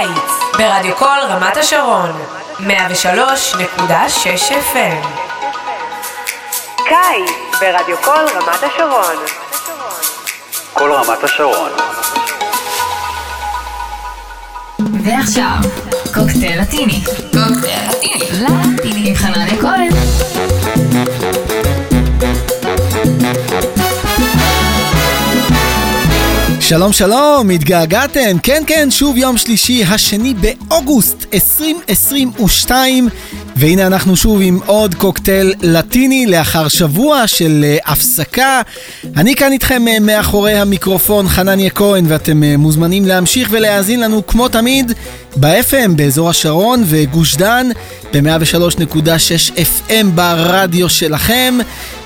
קיץ ברדיו קול רמת השרון 103.6 FM קיץ ברדיו קול רמת השרון כל רמת השרון ועכשיו, קוקטייל לטיני. קוקטייל לטיני. לטיני עם חנניה כהן. שלום שלום, התגעגעתם? כן כן, שוב יום שלישי, השני באוגוסט 2022 והנה אנחנו שוב עם עוד קוקטייל לטיני לאחר שבוע של uh, הפסקה. אני כאן איתכם uh, מאחורי המיקרופון חנניה כהן ואתם uh, מוזמנים להמשיך ולהאזין לנו כמו תמיד ב-FM באזור השרון וגוש דן ב-103.6 FM ברדיו שלכם,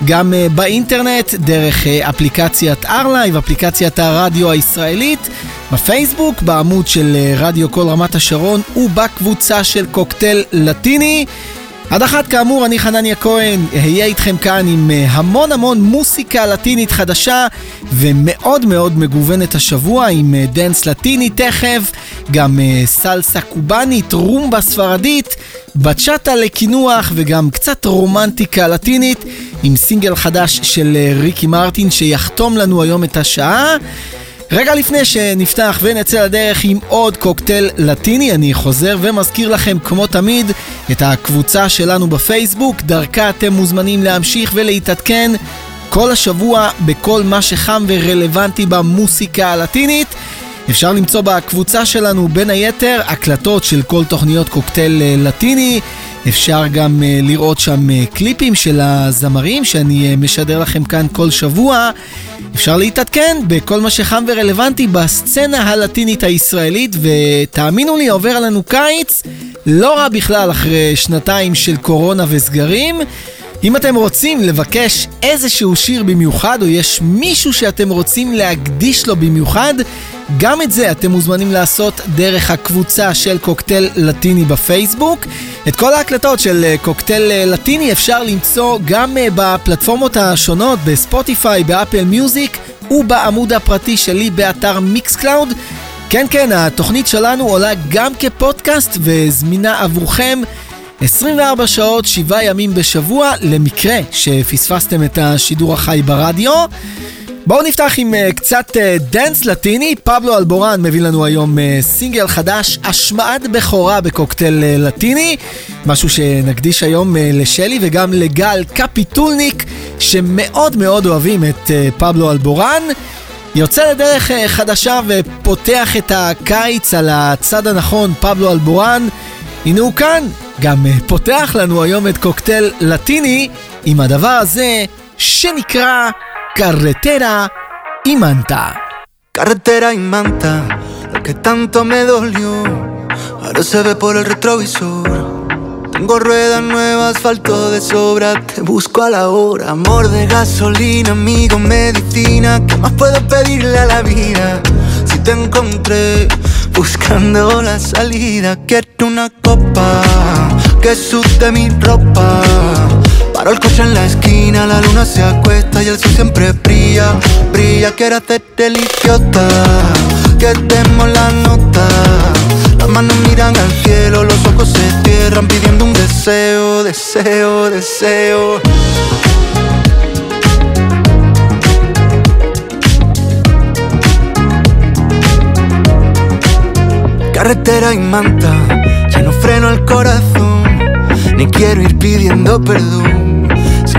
גם באינטרנט דרך אפליקציית ארלייב, אפליקציית הרדיו הישראלית, בפייסבוק, בעמוד של רדיו כל רמת השרון ובקבוצה של קוקטייל לטיני. עד אחת כאמור, אני חנניה כהן, אהיה איתכם כאן עם המון המון מוסיקה לטינית חדשה ומאוד מאוד מגוונת השבוע עם דנס לטיני תכף, גם סלסה קובאנית, רומבה ספרדית, בצ'אטה לקינוח וגם קצת רומנטיקה לטינית עם סינגל חדש של ריקי מרטין שיחתום לנו היום את השעה. רגע לפני שנפתח ונצא לדרך עם עוד קוקטייל לטיני, אני חוזר ומזכיר לכם כמו תמיד את הקבוצה שלנו בפייסבוק, דרכה אתם מוזמנים להמשיך ולהתעדכן כל השבוע בכל מה שחם ורלוונטי במוסיקה הלטינית. אפשר למצוא בקבוצה שלנו בין היתר הקלטות של כל תוכניות קוקטייל לטיני, אפשר גם uh, לראות שם uh, קליפים של הזמרים שאני uh, משדר לכם כאן כל שבוע. אפשר להתעדכן בכל מה שחם ורלוונטי בסצנה הלטינית הישראלית, ותאמינו לי, עובר עלינו קיץ לא רע בכלל אחרי שנתיים של קורונה וסגרים. אם אתם רוצים לבקש איזשהו שיר במיוחד, או יש מישהו שאתם רוצים להקדיש לו במיוחד, גם את זה אתם מוזמנים לעשות דרך הקבוצה של קוקטייל לטיני בפייסבוק. את כל ההקלטות של קוקטייל לטיני אפשר למצוא גם בפלטפורמות השונות, בספוטיפיי, באפל מיוזיק ובעמוד הפרטי שלי באתר מיקס קלאוד. כן כן, התוכנית שלנו עולה גם כפודקאסט וזמינה עבורכם 24 שעות, 7 ימים בשבוע, למקרה שפספסתם את השידור החי ברדיו. בואו נפתח עם uh, קצת דנס uh, לטיני, פבלו אלבורן מביא לנו היום uh, סינגל חדש, השמעת בכורה בקוקטייל uh, לטיני, משהו שנקדיש היום uh, לשלי וגם לגל קפיטולניק, שמאוד מאוד אוהבים את uh, פבלו אלבורן. יוצא לדרך uh, חדשה ופותח את הקיץ על הצד הנכון, פבלו אלבורן. הנה הוא כאן, גם uh, פותח לנו היום את קוקטייל לטיני עם הדבר הזה שנקרא... Carretera y manta. Carretera y manta, lo que tanto me dolió, ahora se ve por el retrovisor. Tengo ruedas nuevas, asfalto de sobra, te busco a la hora. Amor de gasolina, amigo, medicina, ¿qué más puedo pedirle a la vida? Te encontré buscando la salida, quiero una copa que sude mi ropa Paro el coche en la esquina, la luna se acuesta y el sol siempre brilla, brilla. Quiero hacerte el idiota, que demos la nota. Las manos miran al cielo, los ojos se cierran pidiendo un deseo, deseo, deseo. Carretera y manta, ya no freno el corazón, ni quiero ir pidiendo perdón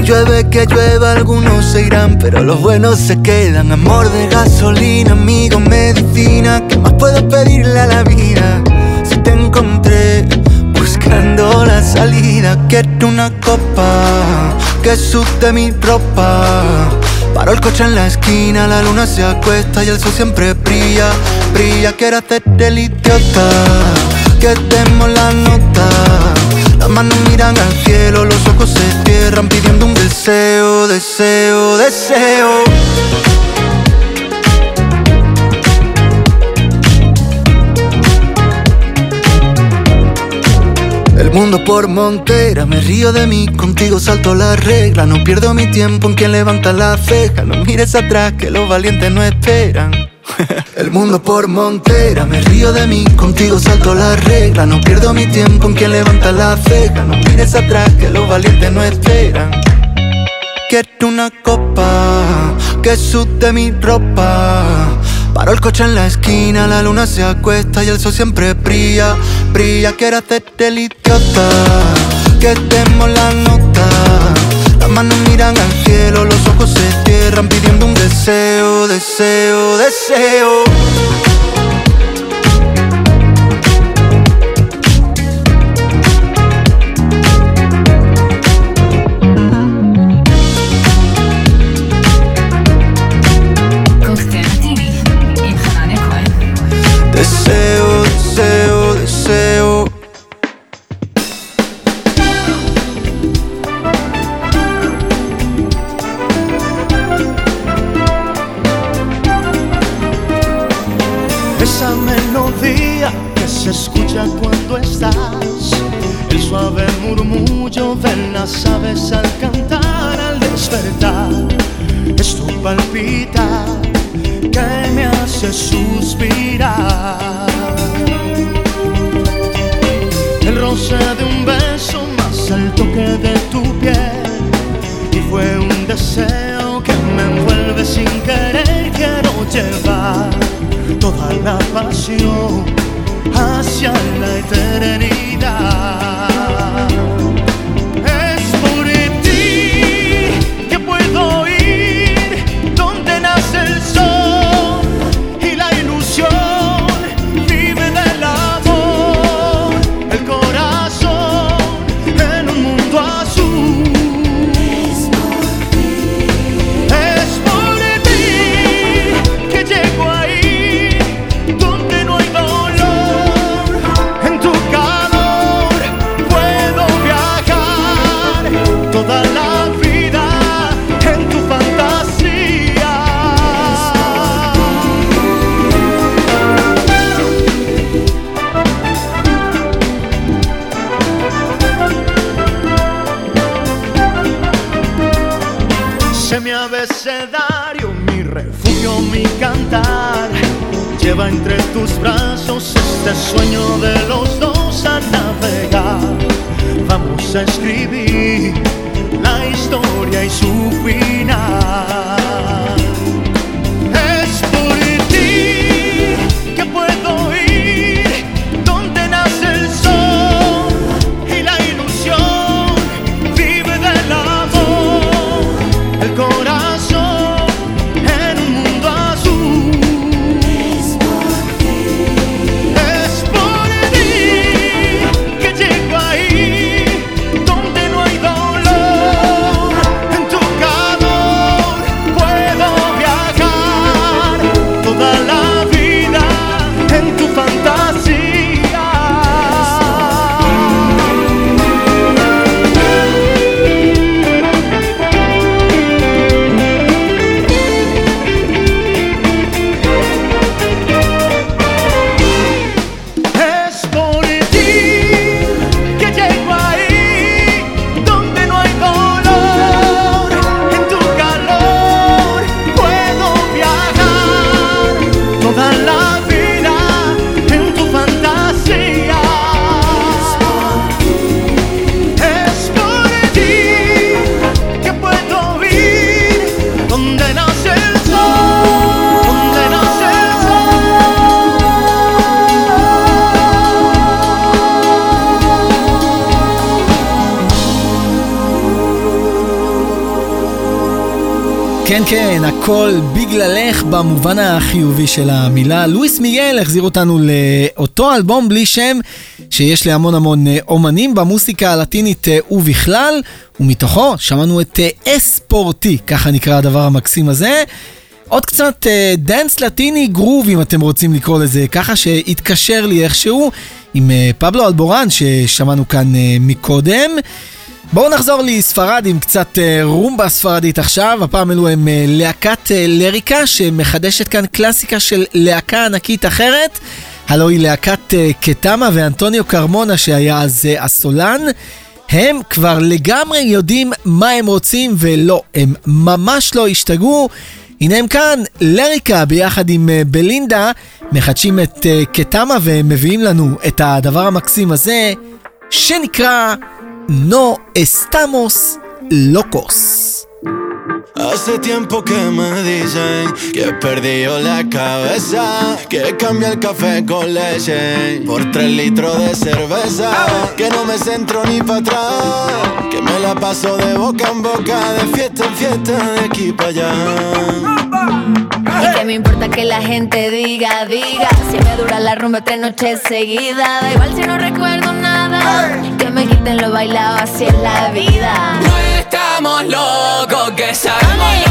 llueve que llueva, algunos se irán, pero los buenos se quedan. Amor de gasolina, amigo, medicina, ¿qué más puedo pedirle a la vida? Si te encontré buscando la salida, quiero una copa que sude mi ropa. Paro el coche en la esquina, la luna se acuesta y el sol siempre brilla, brilla. Quiero hacerte el idiota, que demos la nota. Las manos miran al cielo, los ojos se cierran pidiendo un deseo, deseo, deseo. Mundo por montera, me río de mí, contigo salto la regla. No pierdo mi tiempo en quien levanta la ceja. No mires atrás, que los valientes no esperan. El mundo por montera, me río de mí, contigo salto la regla. No pierdo mi tiempo en quien levanta la ceja. No mires atrás, que los valientes no esperan. Quiero una copa que sude mi ropa. Paro el coche en la esquina, la luna se acuesta y el sol siempre brilla, brilla. Quiero hacerte el idiota, que demos la nota. Las manos miran al cielo, los ojos se cierran pidiendo un deseo, deseo. Deseo, Se mi abecedario, mi refugio, mi cantar. Lleva entre tus brazos este sueño de los dos a navegar. Vamos a escribir la historia y su final. כן, כן, הכל בגללך במובן החיובי של המילה. לואיס מיגל החזיר אותנו לאותו אלבום בלי שם, שיש להמון המון אה, אומנים במוסיקה הלטינית אה, ובכלל, ומתוכו שמענו את אה, אספורטי, ככה נקרא הדבר המקסים הזה. עוד קצת דאנס לטיני גרוב, אם אתם רוצים לקרוא לזה ככה, שהתקשר לי איכשהו עם פבלו אלבורן, ששמענו כאן מקודם. בואו נחזור לספרד עם קצת אה, רומבה ספרדית עכשיו, הפעם אלו הם אה, להקת אה, לריקה שמחדשת כאן קלאסיקה של להקה ענקית אחרת, הלו היא להקת קטמה ואנטוניו קרמונה שהיה אז הסולן. הם כבר לגמרי יודעים מה הם רוצים ולא, הם ממש לא השתגעו. הנה הם כאן, לריקה ביחד עם בלינדה מחדשים את קטמה ומביאים לנו את הדבר המקסים הזה שנקרא... No estamos locos. Hace tiempo que me dicen que he perdido la cabeza, que cambia el café con leche por tres litros de cerveza, que no me centro ni para atrás, que me la paso de boca en boca, de fiesta en fiesta, de aquí para allá. Y que me importa que la gente diga, diga, si me dura la rumba tres noches seguidas, igual si no recuerdo nada me quiten lo bailado, así es la vida. No estamos locos, que sabemos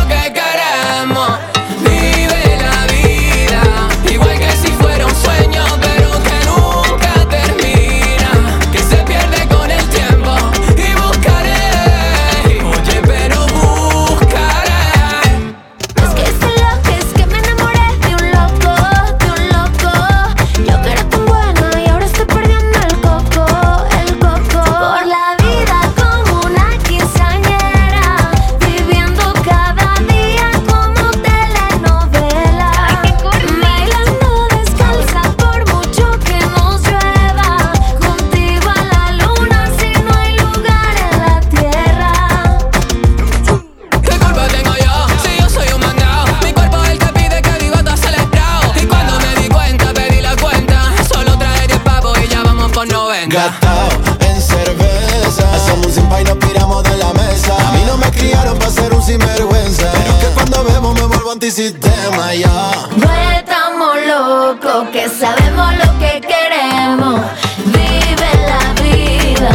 antisistema ya. No estamos locos, que sabemos lo que queremos. Vive la vida,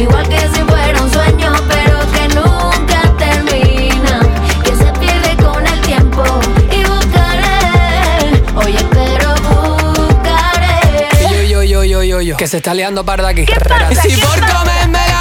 igual que si fuera un sueño, pero que nunca termina. Que se pierde con el tiempo y buscaré. Hoy espero buscaré. Que se está liando parda aquí. ¿Qué? Y si por comerme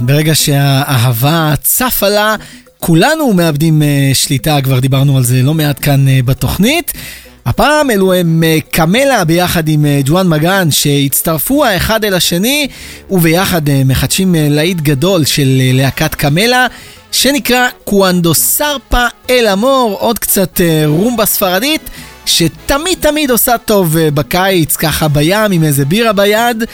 ברגע שהאהבה צפה לה, כולנו מאבדים אה, שליטה, כבר דיברנו על זה לא מעט כאן אה, בתוכנית. הפעם אלו הם אה, קמלה ביחד עם ג'ואן מגן שהצטרפו האחד אל השני וביחד מחדשים להיט גדול של להקת קמלה שנקרא קואנדו סרפה אל אמור, עוד קצת רומבה ספרדית שתמיד תמיד עושה טוב בקיץ, ככה בים עם איזה בירה ביד.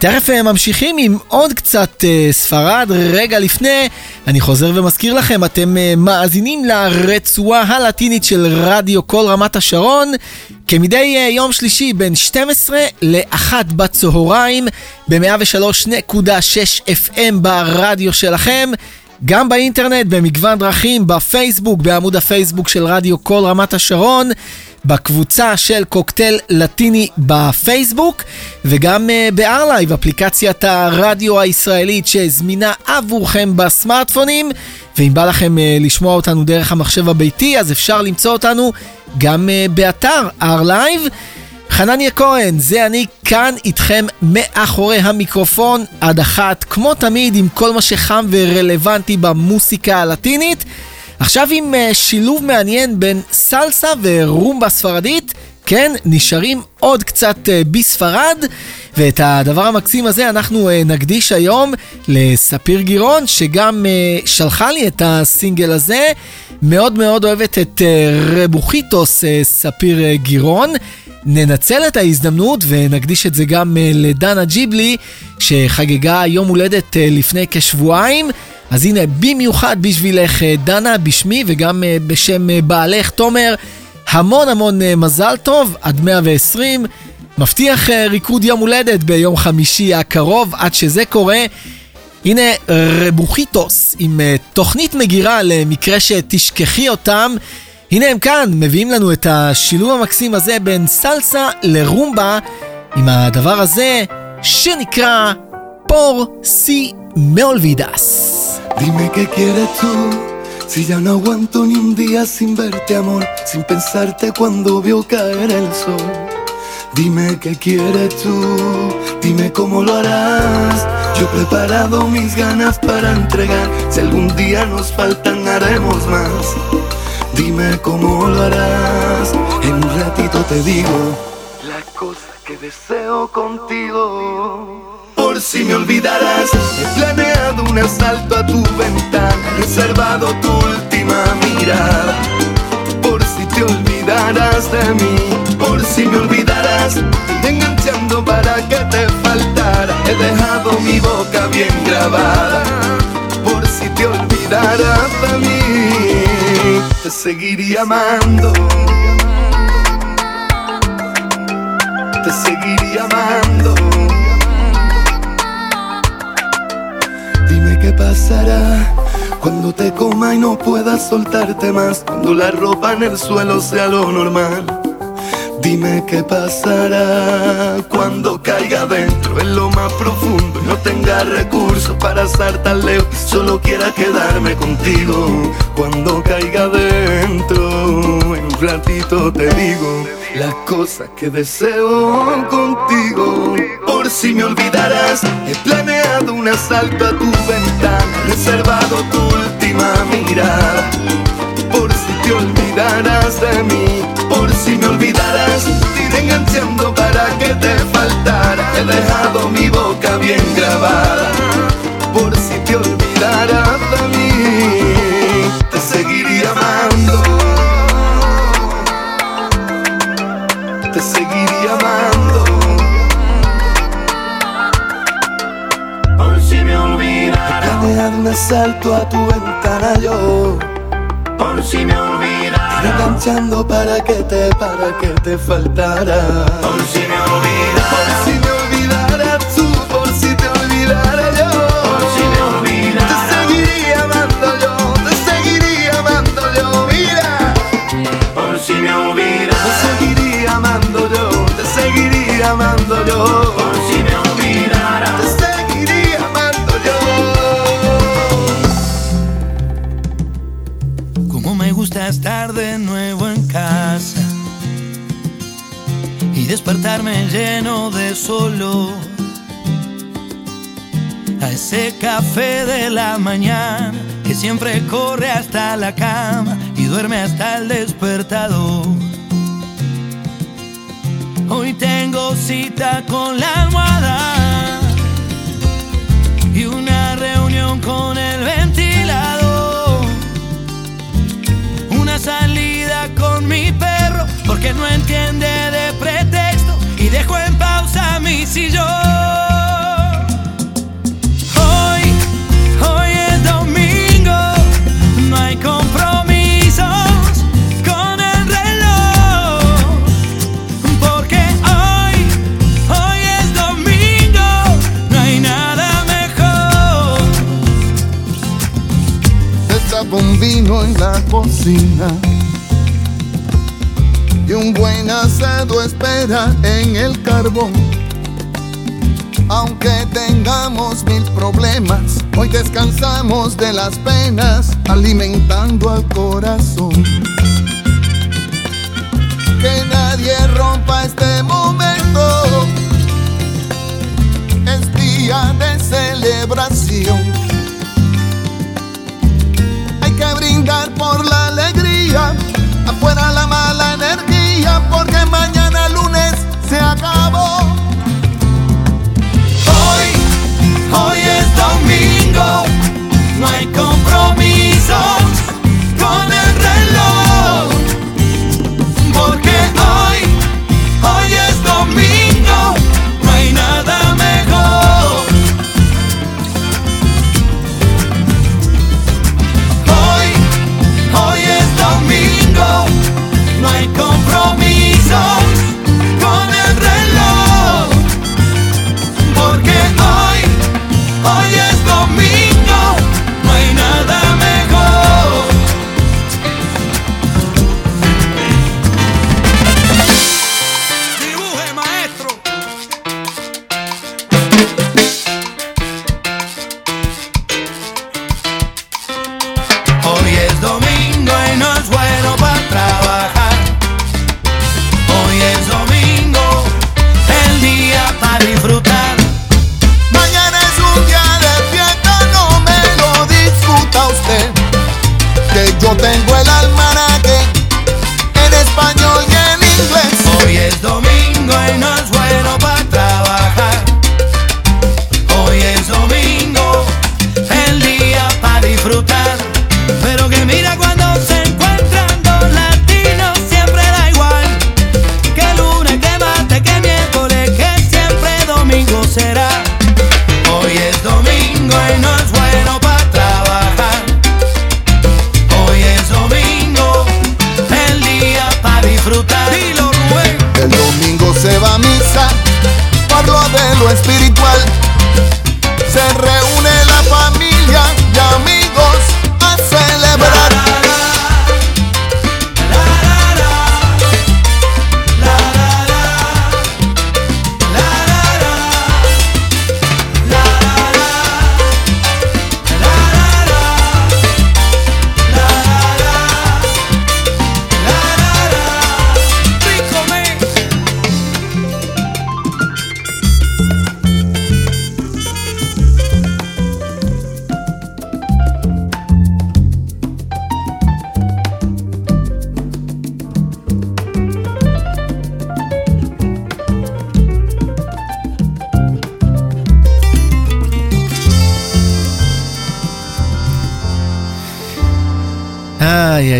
תכף אה, ממשיכים עם עוד קצת אה, ספרד. רגע לפני, אני חוזר ומזכיר לכם, אתם אה, מאזינים לרצועה הלטינית של רדיו כל רמת השרון, כמדי יום שלישי בין 12 ל-1 בצהריים, ב-103.6 FM ברדיו שלכם. גם באינטרנט, במגוון דרכים, בפייסבוק, בעמוד הפייסבוק של רדיו כל רמת השרון, בקבוצה של קוקטייל לטיני בפייסבוק, וגם uh, בארלייב, אפליקציית הרדיו הישראלית שזמינה עבורכם בסמארטפונים, ואם בא לכם uh, לשמוע אותנו דרך המחשב הביתי, אז אפשר למצוא אותנו גם uh, באתר ארלייב. חנניה כהן, זה אני כאן איתכם מאחורי המיקרופון עד אחת, כמו תמיד עם כל מה שחם ורלוונטי במוסיקה הלטינית. עכשיו עם uh, שילוב מעניין בין סלסה ורומבה ספרדית, כן, נשארים עוד קצת uh, בספרד, ואת הדבר המקסים הזה אנחנו uh, נקדיש היום לספיר גירון, שגם שלחה לי את הסינגל הזה. מאוד מאוד אוהבת את רבוכיטוס ספיר גירון. ננצל את ההזדמנות ונקדיש את זה גם לדנה ג'יבלי, שחגגה יום הולדת לפני כשבועיים. אז הנה, במיוחד בשבילך, uh, דנה, בשמי וגם uh, בשם uh, בעלך, תומר, המון המון מזל טוב, עד 120. מבטיח ריקוד יום הולדת ביום חמישי הקרוב, עד שזה קורה. הנה רבוכיטוס עם תוכנית מגירה למקרה שתשכחי אותם. הנה הם כאן, מביאים לנו את השילוב המקסים הזה בין סלסה לרומבה, עם הדבר הזה שנקרא por Si Me Olvidas. Dime qué quieres tú. Si ya no aguanto ni un día sin verte, amor, sin pensarte cuando vio caer el sol. Dime qué quieres tú, dime cómo lo harás. Yo he preparado mis ganas para entregar. Si algún día nos faltan, haremos más. Dime cómo lo harás. En un ratito te digo la cosa que deseo contigo. Por si me olvidarás, he planeado un asalto a tu ventana, reservado tu última mirada. Por si te olvidarás de mí, por si me olvidarás, enganchando para que te faltara. He dejado mi boca bien grabada, por si te olvidarás de mí, te seguiría amando. te seguiría amando. Qué pasará cuando te coma y no puedas soltarte más, cuando la ropa en el suelo sea lo normal. Dime qué pasará cuando caiga dentro en lo más profundo y no tenga recursos para estar tan lejos. Solo quiera quedarme contigo cuando caiga dentro. En un ratito te digo las cosas que deseo contigo. Si me olvidarás, he planeado un asalto a tu ventana, reservado tu última mirada por si te olvidaras de mí, por si me olvidaras, te iré enganchando para que te faltara. He dejado mi boca bien grabada, Asalto a tu ventana yo. Por si me olvidara Enganchando para que te, para que te faltara. Por si me olvidara Por si me olvidara tú, por si te olvidara yo. Por si me olvidara Te seguiría amando yo, te seguiría amando yo, mira. Por si me olvidara Te seguiría amando yo, te seguiría amando yo despertarme lleno de solo a ese café de la mañana que siempre corre hasta la cama y duerme hasta el despertador. Hoy tengo cita con la almohada y una reunión con el ventilador una salida con mi perro porque no entiende sillón. Hoy, hoy es domingo, no hay compromisos con el reloj. Porque hoy, hoy es domingo, no hay nada mejor. Destapa un vino en la cocina y un buen asado espera en el carbón. Aunque tengamos mil problemas, hoy descansamos de las penas, alimentando al corazón. Que nadie rompa este momento, es día de celebración. Hay que brindar por la alegría, afuera la mala energía, porque mañana lunes se acabó. No hay compromisos con el reloj.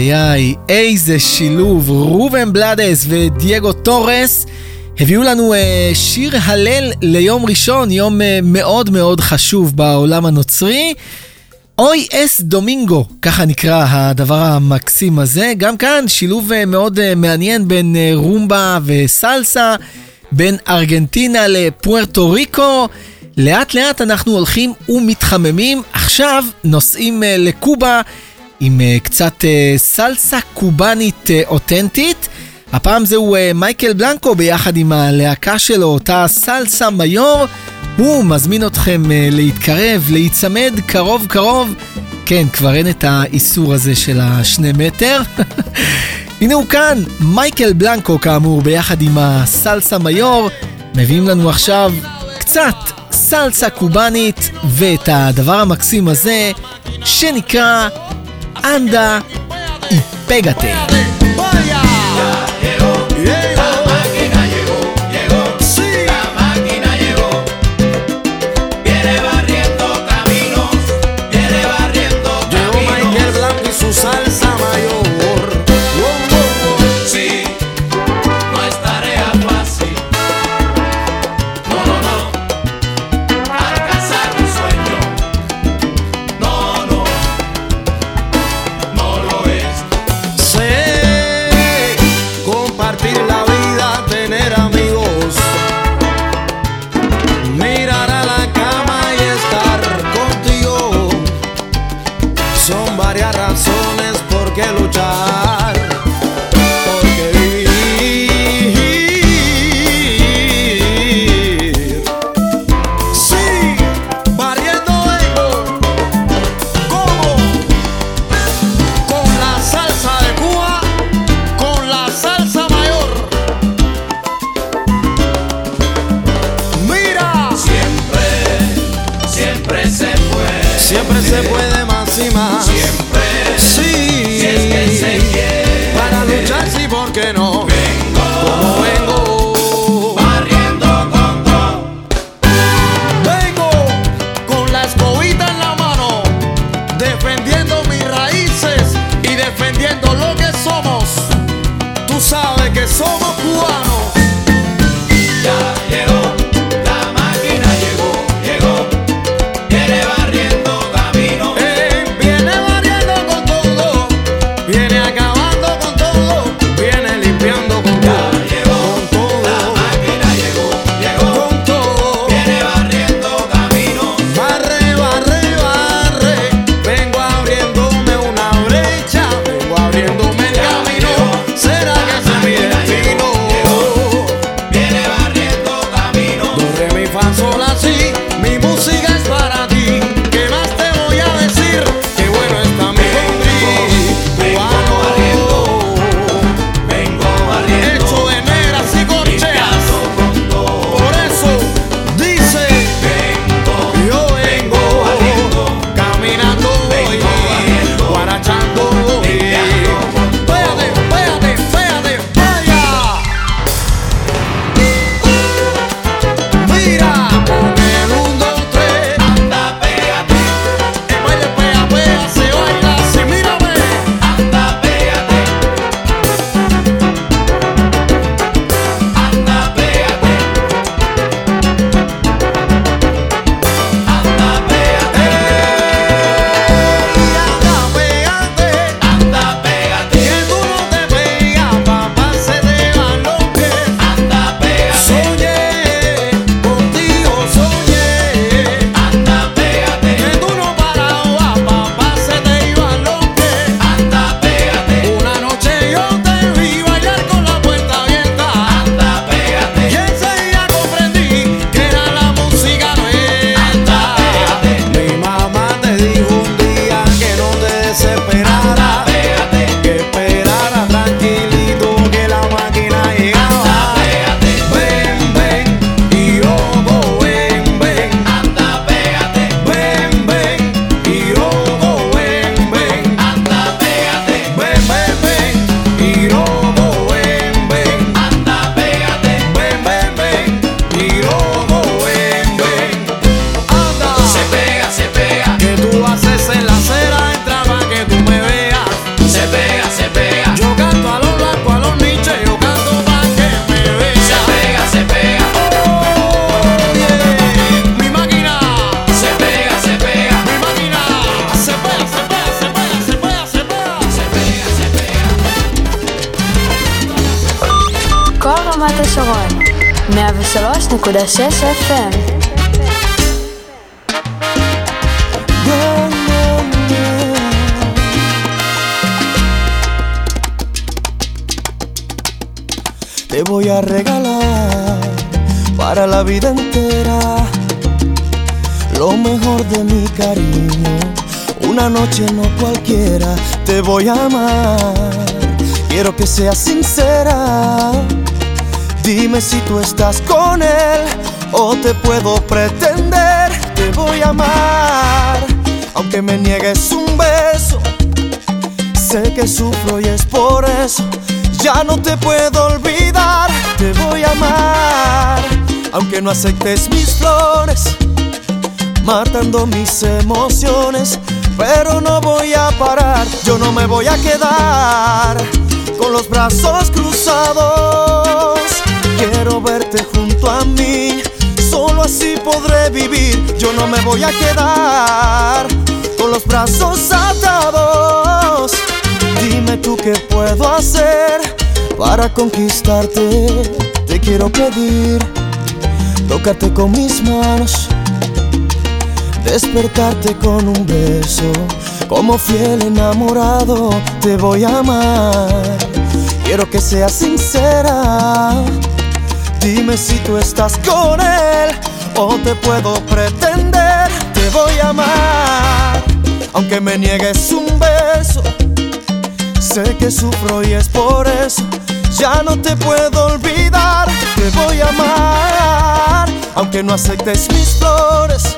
איי איי איזה שילוב. רובן בלאדס ודייגו טורס הביאו לנו אה, שיר הלל ליום ראשון, יום אה, מאוד מאוד חשוב בעולם הנוצרי. אוי אס דומינגו, ככה נקרא הדבר המקסים הזה. גם כאן שילוב אה, מאוד אה, מעניין בין אה, רומבה וסלסה, בין ארגנטינה לפוארטו ריקו. לאט לאט אנחנו הולכים ומתחממים. עכשיו נוסעים אה, לקובה עם אה, קצת אה, סלסה קובאנית אה, אותנטית. הפעם זהו מייקל בלנקו ביחד עם הלהקה שלו, אותה סלסה מיור. הוא מזמין אתכם להתקרב, להיצמד קרוב קרוב. כן, כבר אין את האיסור הזה של השני מטר. הנה הוא כאן, מייקל בלנקו כאמור, ביחד עם הסלסה מיור, מביאים לנו עכשיו קצת סלסה קובאנית, ואת הדבר המקסים הזה, שנקרא Anda y pégate. 103.6 FM Te voy a regalar para la vida entera lo mejor de mi cariño. Una noche no cualquiera, te voy a amar. Quiero que seas sincera. Dime si tú estás con él o te puedo pretender. Te voy a amar, aunque me niegues un beso. Sé que sufro y es por eso. Ya no te puedo olvidar, te voy a amar, aunque no aceptes mis flores, matando mis emociones, pero no voy a parar, yo no me voy a quedar con los brazos cruzados. Quiero verte junto a mí, solo así podré vivir, yo no me voy a quedar con los brazos atados. Dime tú qué puedo hacer para conquistarte. Te quiero pedir, tocarte con mis manos, despertarte con un beso. Como fiel enamorado te voy a amar. Quiero que seas sincera. Dime si tú estás con él o te puedo pretender. Te voy a amar, aunque me niegues un beso. Sé que sufro y es por eso ya no te puedo olvidar. Te voy a amar, aunque no aceptes mis flores,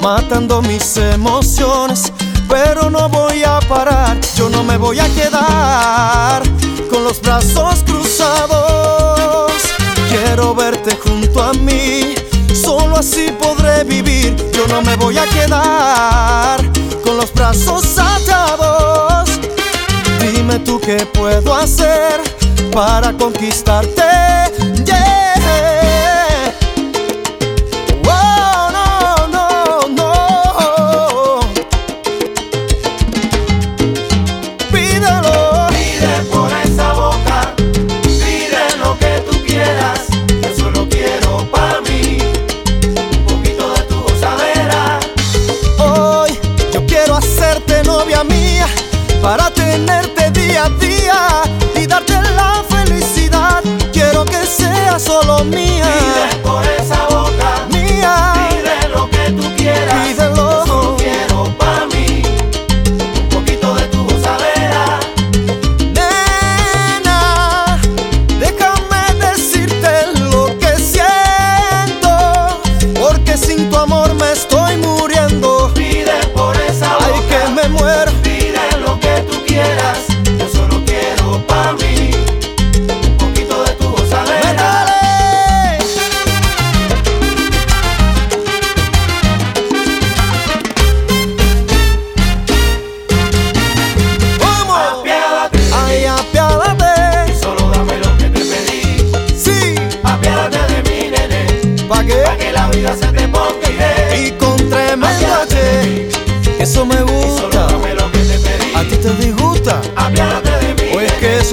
matando mis emociones. Pero no voy a parar, yo no me voy a quedar con los brazos cruzados. Quiero verte junto a mí, solo así podré vivir. Yo no me voy a quedar con los brazos atados. Dime tú qué puedo hacer para conquistarte. Yeah.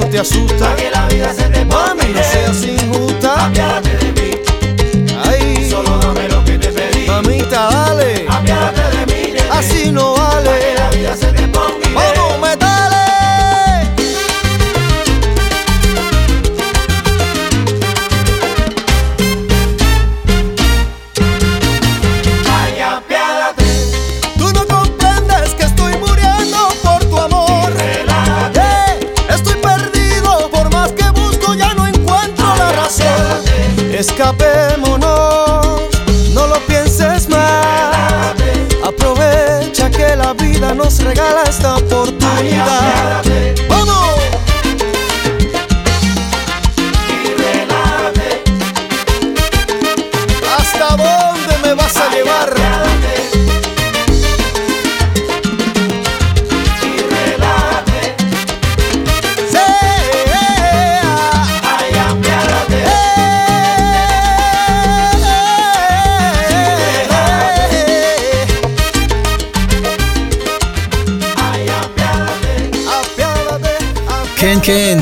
Eso te asusta? pa' que la vida se te Mami, no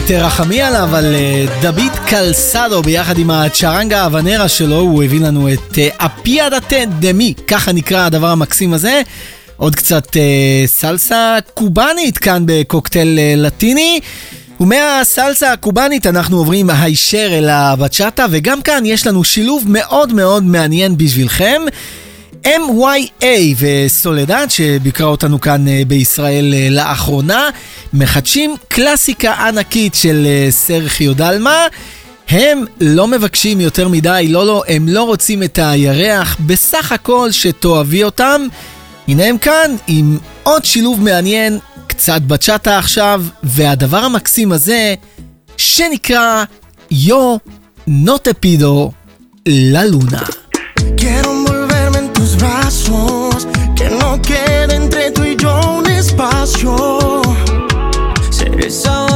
תרחמי עליו, על אה, דוד קלסדו ביחד עם הצ'רנגה האבנרה שלו, הוא הביא לנו את אה, אפיאדה דמי, ככה נקרא הדבר המקסים הזה. עוד קצת אה, סלסה קובאנית כאן בקוקטייל לטיני. ומהסלסה הקובאנית אנחנו עוברים הישר אל הבצ'אטה, וגם כאן יש לנו שילוב מאוד מאוד מעניין בשבילכם. MYA וסולדד, שביקרה אותנו כאן אה, בישראל אה, לאחרונה, מחדשים קלאסיקה ענקית של אה, סרחיו דלמה. הם לא מבקשים יותר מדי, לא, לא, הם לא רוצים את הירח, בסך הכל שתאהבי אותם. הנה הם כאן עם עוד שילוב מעניין, קצת בצ'אטה עכשיו, והדבר המקסים הזה, שנקרא יו נוטפידו ללונה. que no quede entre tú y yo un espacio. Ser esa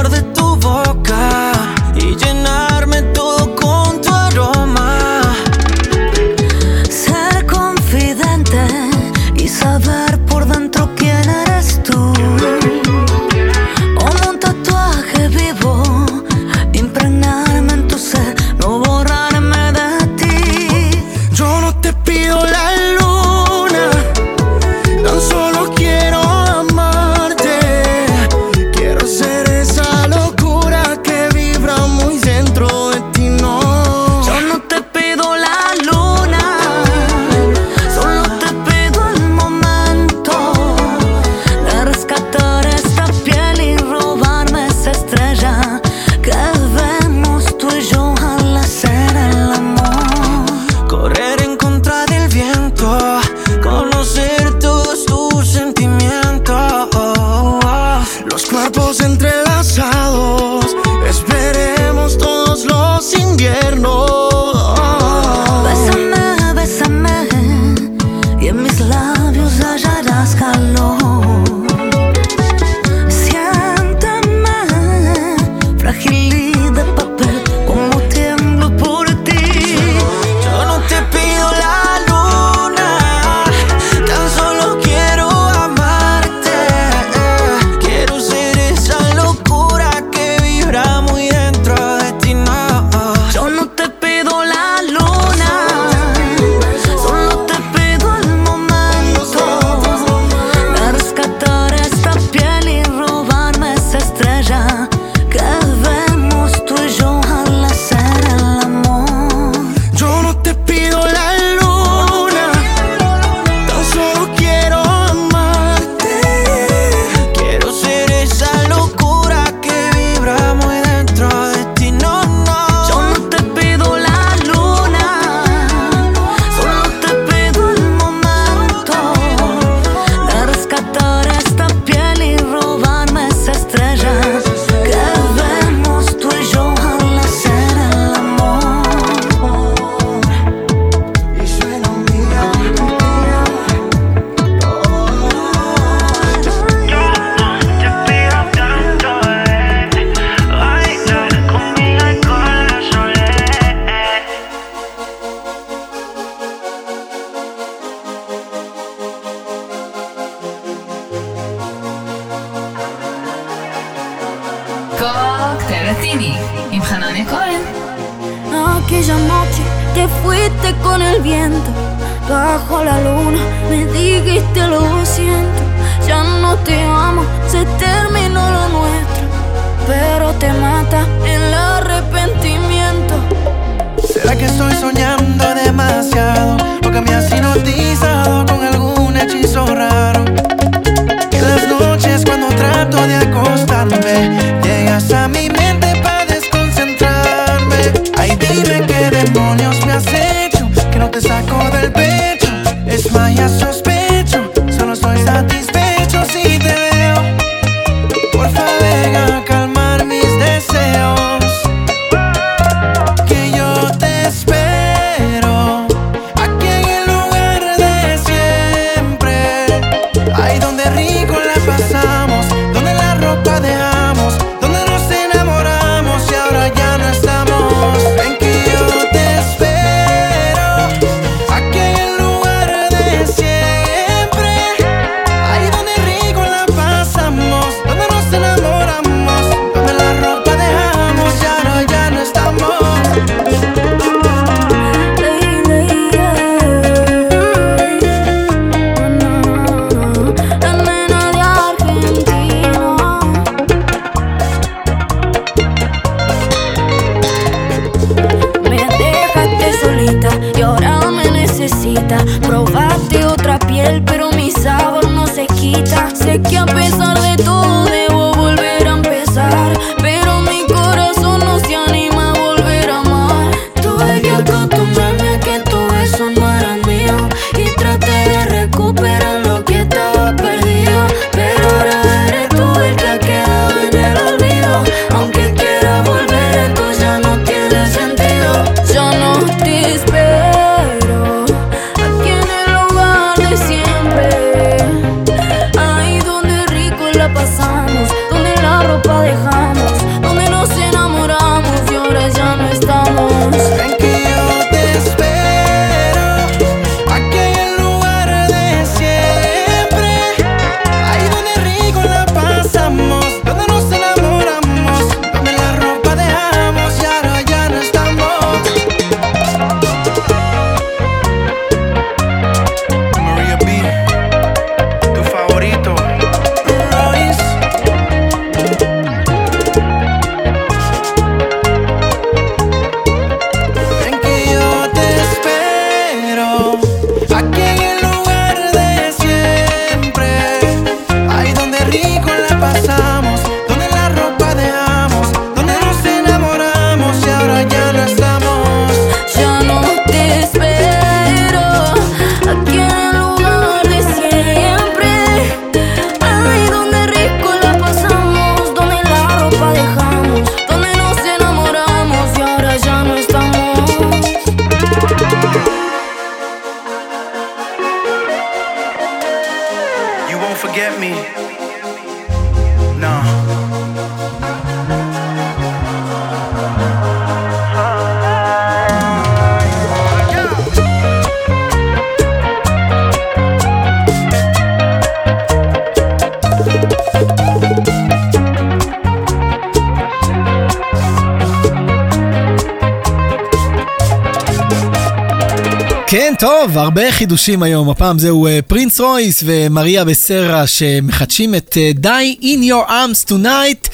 טוב, הרבה חידושים היום. הפעם זהו אה, פרינס רויס ומריה בסרה שמחדשים את אה, Die in your arms tonight.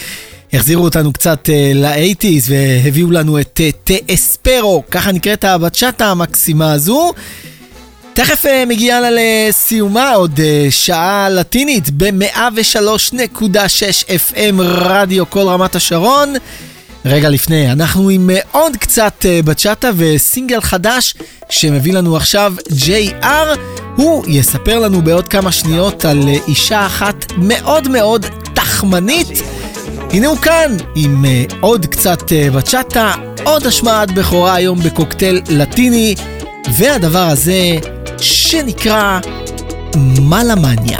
החזירו אותנו קצת ל-80's והביאו לנו את אה, טאספרו, ככה נקראת הבצ'אטה המקסימה הזו. תכף אה, מגיעה לה לסיומה עוד אה, שעה לטינית ב-103.6 FM רדיו כל רמת השרון. רגע לפני, אנחנו עם אה, עוד קצת אה, בצ'אטה וסינגל חדש שמביא לנו עכשיו JR. הוא יספר לנו בעוד כמה שניות על אה, אישה אחת מאוד מאוד תחמנית. הנה הוא כאן עם עוד קצת בצ'אטה, עוד השמעת בכורה היום בקוקטייל לטיני, והדבר הזה שנקרא מלמניה.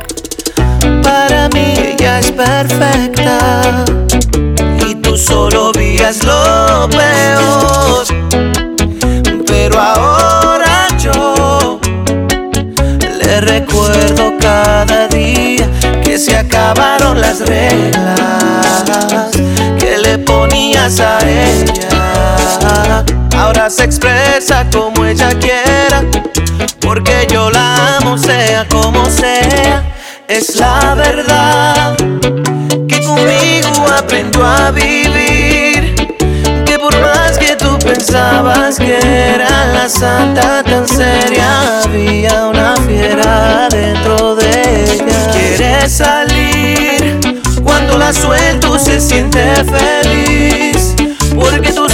Para mí ella es perfecta tú solo vías lo peor. Pero ahora yo le recuerdo cada día que se acabaron las reglas que le ponías a ella. Ahora se expresa como ella quiera, porque yo la amo sea como sea. Es la verdad que conmigo aprendió a vivir. Que por más que tú pensabas que era la santa tan seria, había una fiera dentro de ella. Quiere salir cuando la suelto se siente feliz. Porque tú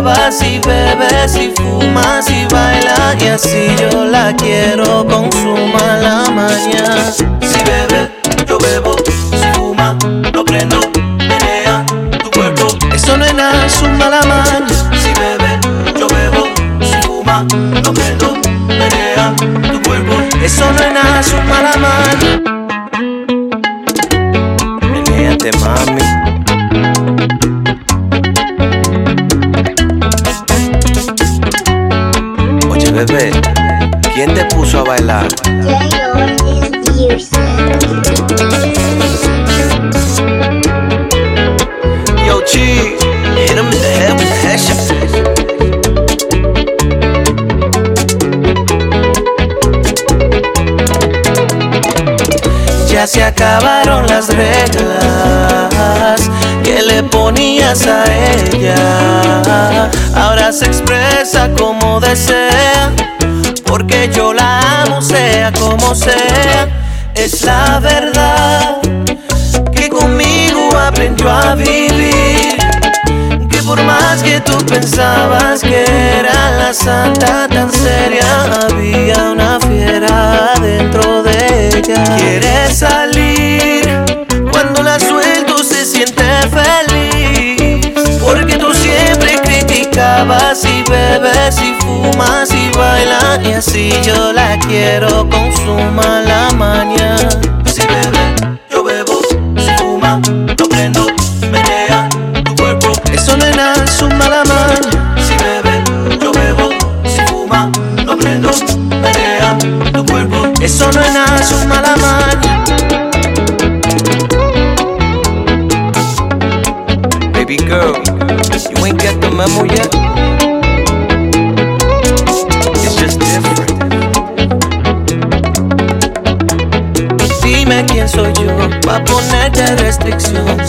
criticabas y bebes y fumas y bailas y así yo la quiero con su mala maña. Si bebe, yo bebo, si fuma, lo prendo, menea tu cuerpo. Eso no es nada, su mala maña. Si bebe, yo bebo, si fuma, lo prendo, menea tu cuerpo. Eso no es nada, su mala maña. Menéate, mami. Bebé, ¿quién te puso a bailar? Yo, Chi, hit him in the head with the headshot. Ya se acabaron las reglas le ponías a ella. Ahora se expresa como desea, porque yo la amo sea como sea. es la verdad que conmigo aprendió a vivir. Que por más que tú pensabas que era la santa tan seria, había una fiera dentro de ella. Quiere salir criticabas y bebes y fumas y bailas. Y así yo la quiero con su mala maña. Si bebe, yo bebo. Si fuma, lo prendo. Menea tu cuerpo. Eso no es nada, su mala maña. Si bebe, yo bebo. Si fuma, lo prendo. Menea tu cuerpo. Eso no es nada, su mala maña. Baby girl, you ain't got the memo yet.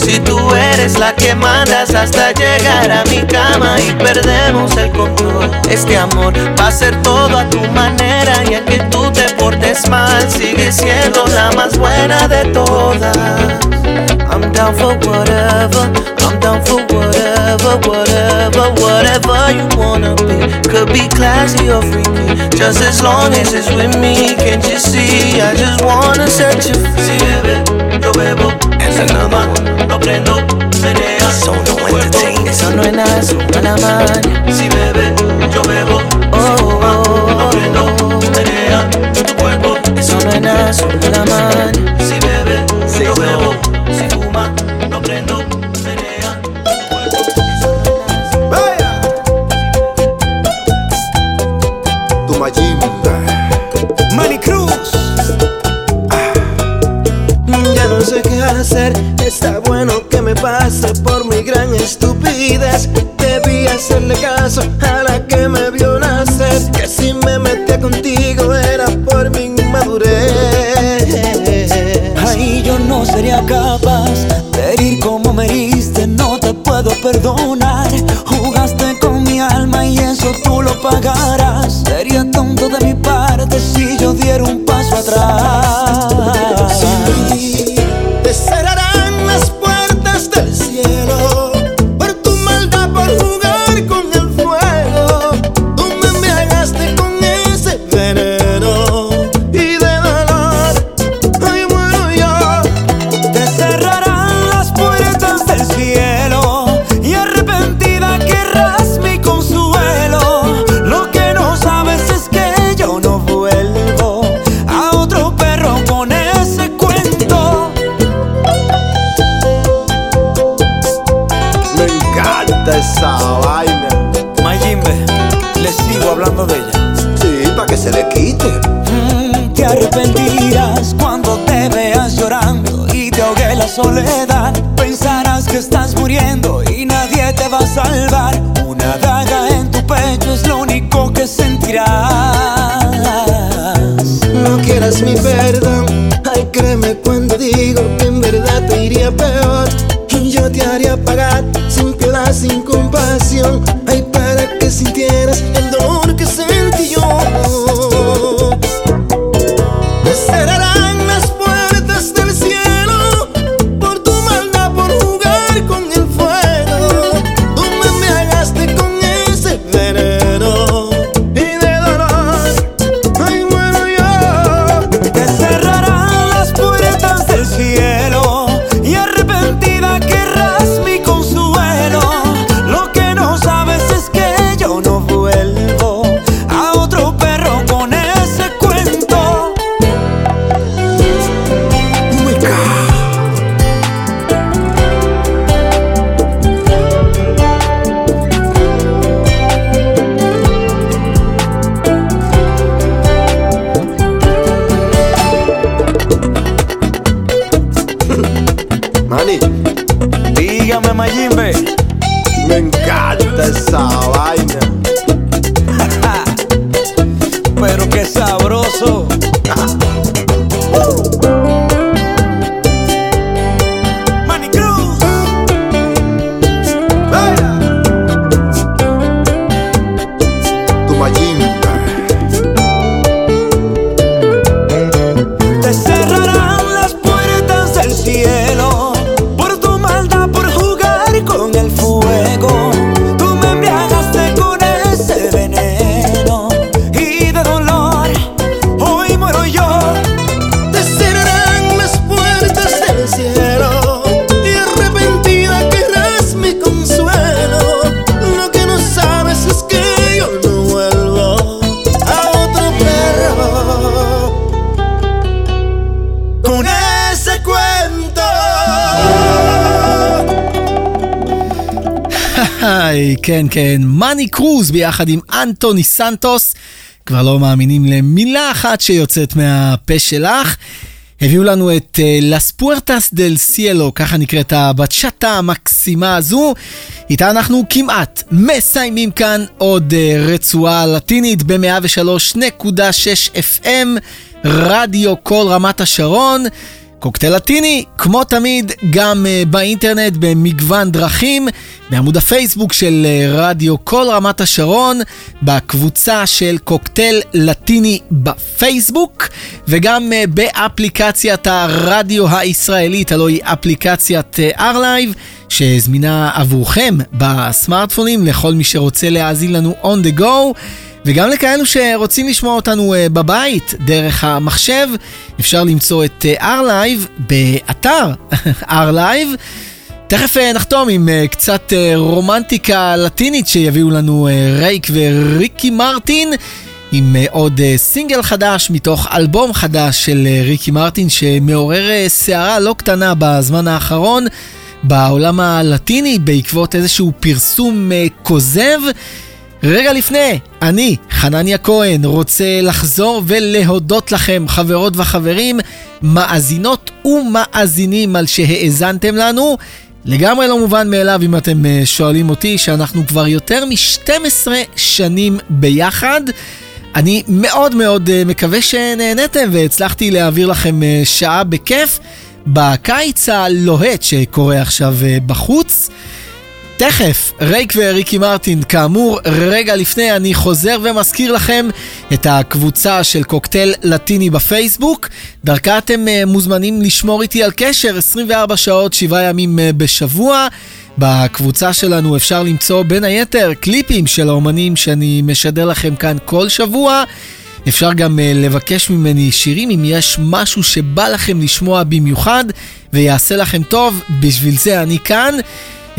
Si tú eres la que mandas hasta llegar a mi cama y perdemos el control. Este amor va a ser todo a tu manera y a que tú te portes mal sigue siendo la más buena de todas. I'm down for whatever. I'm down for whatever, whatever, whatever you wanna be. Could be classy or freaky, just as long as it's with me. Can't you see? I just wanna set you free. Si bebe, yo bebo, another one. Lo prendo, menea, so no entertain. Eso no es nada, es una maña. Si bebe, yo bebo, encanta esa vaina. Mayimbe, le sigo hablando de ella. Sí, para que se le quite. Mm, te arrepentirás cuando te veas llorando y te ahogue la soledad. Pensarás que estás muriendo y nadie te va a salvar. Una daga en tu pecho es lo único que sentirás. No quieras mi perdón, כן, כן, מאני קרוז ביחד עם אנטוני סנטוס. כבר לא מאמינים למילה אחת שיוצאת מהפה שלך. הביאו לנו את לס פוארטס דל סיאלו, ככה נקראת הבצ'אטה המקסימה הזו. איתה אנחנו כמעט מסיימים כאן עוד uh, רצועה לטינית ב-103.6 FM, רדיו כל רמת השרון. קוקטייל לטיני, כמו תמיד, גם uh, באינטרנט במגוון דרכים, בעמוד הפייסבוק של uh, רדיו כל רמת השרון, בקבוצה של קוקטייל לטיני בפייסבוק, וגם uh, באפליקציית הרדיו הישראלית, הלוא היא אפליקציית R-Live, שזמינה עבורכם בסמארטפונים לכל מי שרוצה להאזין לנו on the go. וגם לכאלו שרוצים לשמוע אותנו uh, בבית דרך המחשב, אפשר למצוא את uh, R-Live באתר R-Live. תכף uh, נחתום עם קצת רומנטיקה לטינית שיביאו לנו רייק וריקי מרטין. עם עוד סינגל חדש מתוך אלבום חדש של ריקי מרטין שמעורר סערה לא קטנה בזמן האחרון בעולם הלטיני בעקבות איזשהו פרסום כוזב. רגע לפני, אני, חנניה כהן, רוצה לחזור ולהודות לכם, חברות וחברים, מאזינות ומאזינים על שהאזנתם לנו. לגמרי לא מובן מאליו אם אתם שואלים אותי, שאנחנו כבר יותר מ-12 שנים ביחד. אני מאוד מאוד מקווה שנהנתם והצלחתי להעביר לכם שעה בכיף בקיץ הלוהט שקורה עכשיו בחוץ. תכף, רייק וריקי מרטין, כאמור, רגע לפני אני חוזר ומזכיר לכם את הקבוצה של קוקטייל לטיני בפייסבוק. דרכה אתם מוזמנים לשמור איתי על קשר 24 שעות, 7 ימים בשבוע. בקבוצה שלנו אפשר למצוא בין היתר קליפים של האומנים שאני משדר לכם כאן כל שבוע. אפשר גם uh, לבקש ממני שירים אם יש משהו שבא לכם לשמוע במיוחד ויעשה לכם טוב, בשביל זה אני כאן.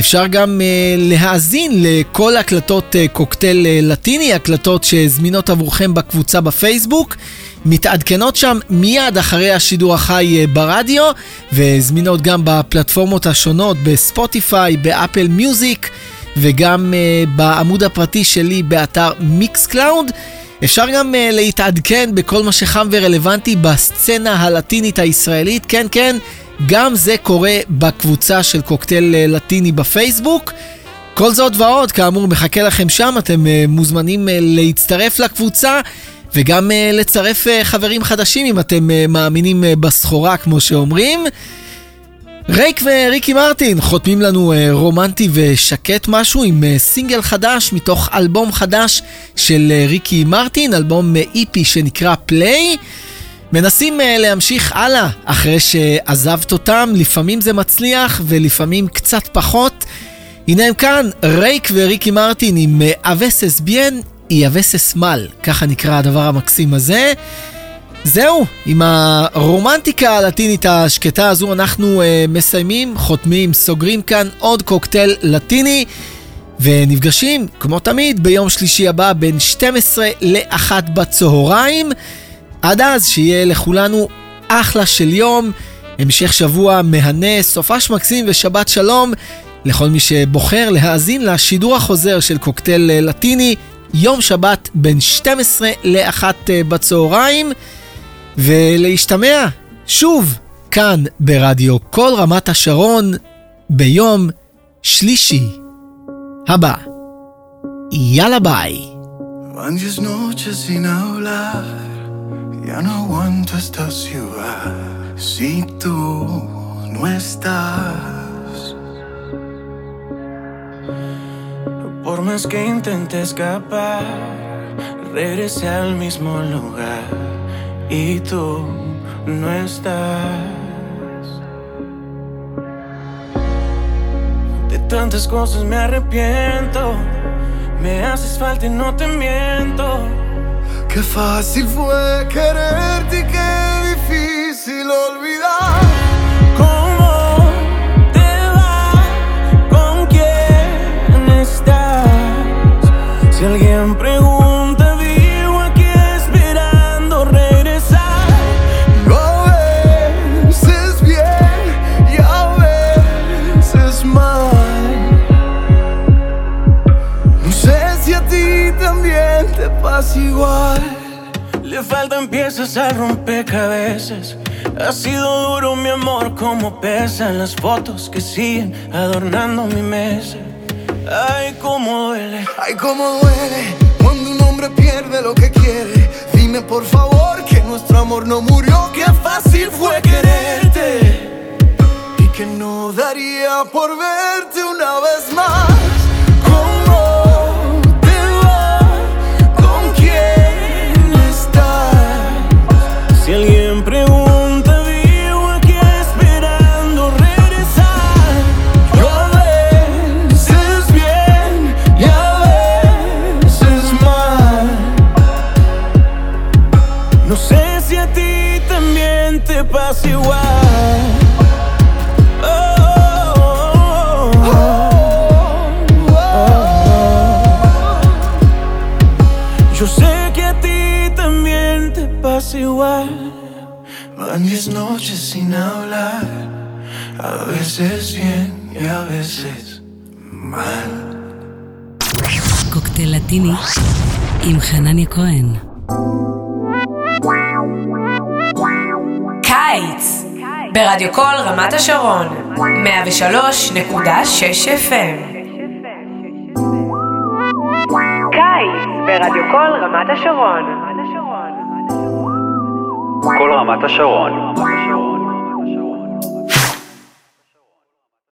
אפשר גם uh, להאזין לכל הקלטות uh, קוקטייל uh, לטיני, הקלטות שזמינות עבורכם בקבוצה בפייסבוק. מתעדכנות שם מיד אחרי השידור החי uh, ברדיו, וזמינות גם בפלטפורמות השונות, בספוטיפיי, באפל מיוזיק, וגם uh, בעמוד הפרטי שלי באתר מיקס קלאוד. אפשר גם uh, להתעדכן בכל מה שחם ורלוונטי בסצנה הלטינית הישראלית, כן כן. גם זה קורה בקבוצה של קוקטייל לטיני בפייסבוק. כל זאת ועוד, כאמור, מחכה לכם שם, אתם uh, מוזמנים uh, להצטרף לקבוצה וגם לצרף חברים חדשים אם אתם מאמינים בסחורה, כמו שאומרים. רייק וריקי מרטין חותמים לנו רומנטי ושקט משהו עם סינגל חדש מתוך אלבום חדש של ריקי מרטין, אלבום איפי uh, שנקרא פליי. מנסים uh, להמשיך הלאה אחרי שעזבת אותם, לפעמים זה מצליח ולפעמים קצת פחות. הנה הם כאן, רייק וריקי מרטין עם אבסס ביין, אי אבסס מל, ככה נקרא הדבר המקסים הזה. זהו, עם הרומנטיקה הלטינית השקטה הזו אנחנו uh, מסיימים, חותמים, סוגרים כאן עוד קוקטייל לטיני. ונפגשים, כמו תמיד, ביום שלישי הבא בין 12 ל-1 בצהריים. עד אז, שיהיה לכולנו אחלה של יום, המשך שבוע מהנה, סופש מקסים ושבת שלום לכל מי שבוחר להאזין לשידור החוזר של קוקטייל לטיני, יום שבת בין 12 ל-1 בצהריים, ולהשתמע שוב כאן ברדיו כל רמת השרון ביום שלישי הבא. יאללה ביי. Varias noches sin hablar, ya no aguanto esta ciudad. Si tú no estás, Por más que intenté escapar, regresé al mismo lugar y tú no estás. De tantas cosas me arrepiento, me haces falta y no te miento. Qué fácil fue quererte y qué difícil olvidar. ¿Cómo te va? ¿Con quién estás? Si alguien pieza al rompecabezas. Ha sido duro mi amor como pesan las fotos que siguen adornando mi mesa. Ay, cómo duele. Ay, cómo duele cuando un hombre pierde lo que quiere. Dime por favor que nuestro amor no murió, que fácil fue quererte. Y que no daría por verte una vez más. Van diez noches sin hablar, a veces bien y a veces mal. קוקטייל לטיני עם חנניה כהן. קיץ, ברדיו קול רמת השרון, 103.6 FM. קיץ, ברדיו קול רמת השרון. כל רמת השרון,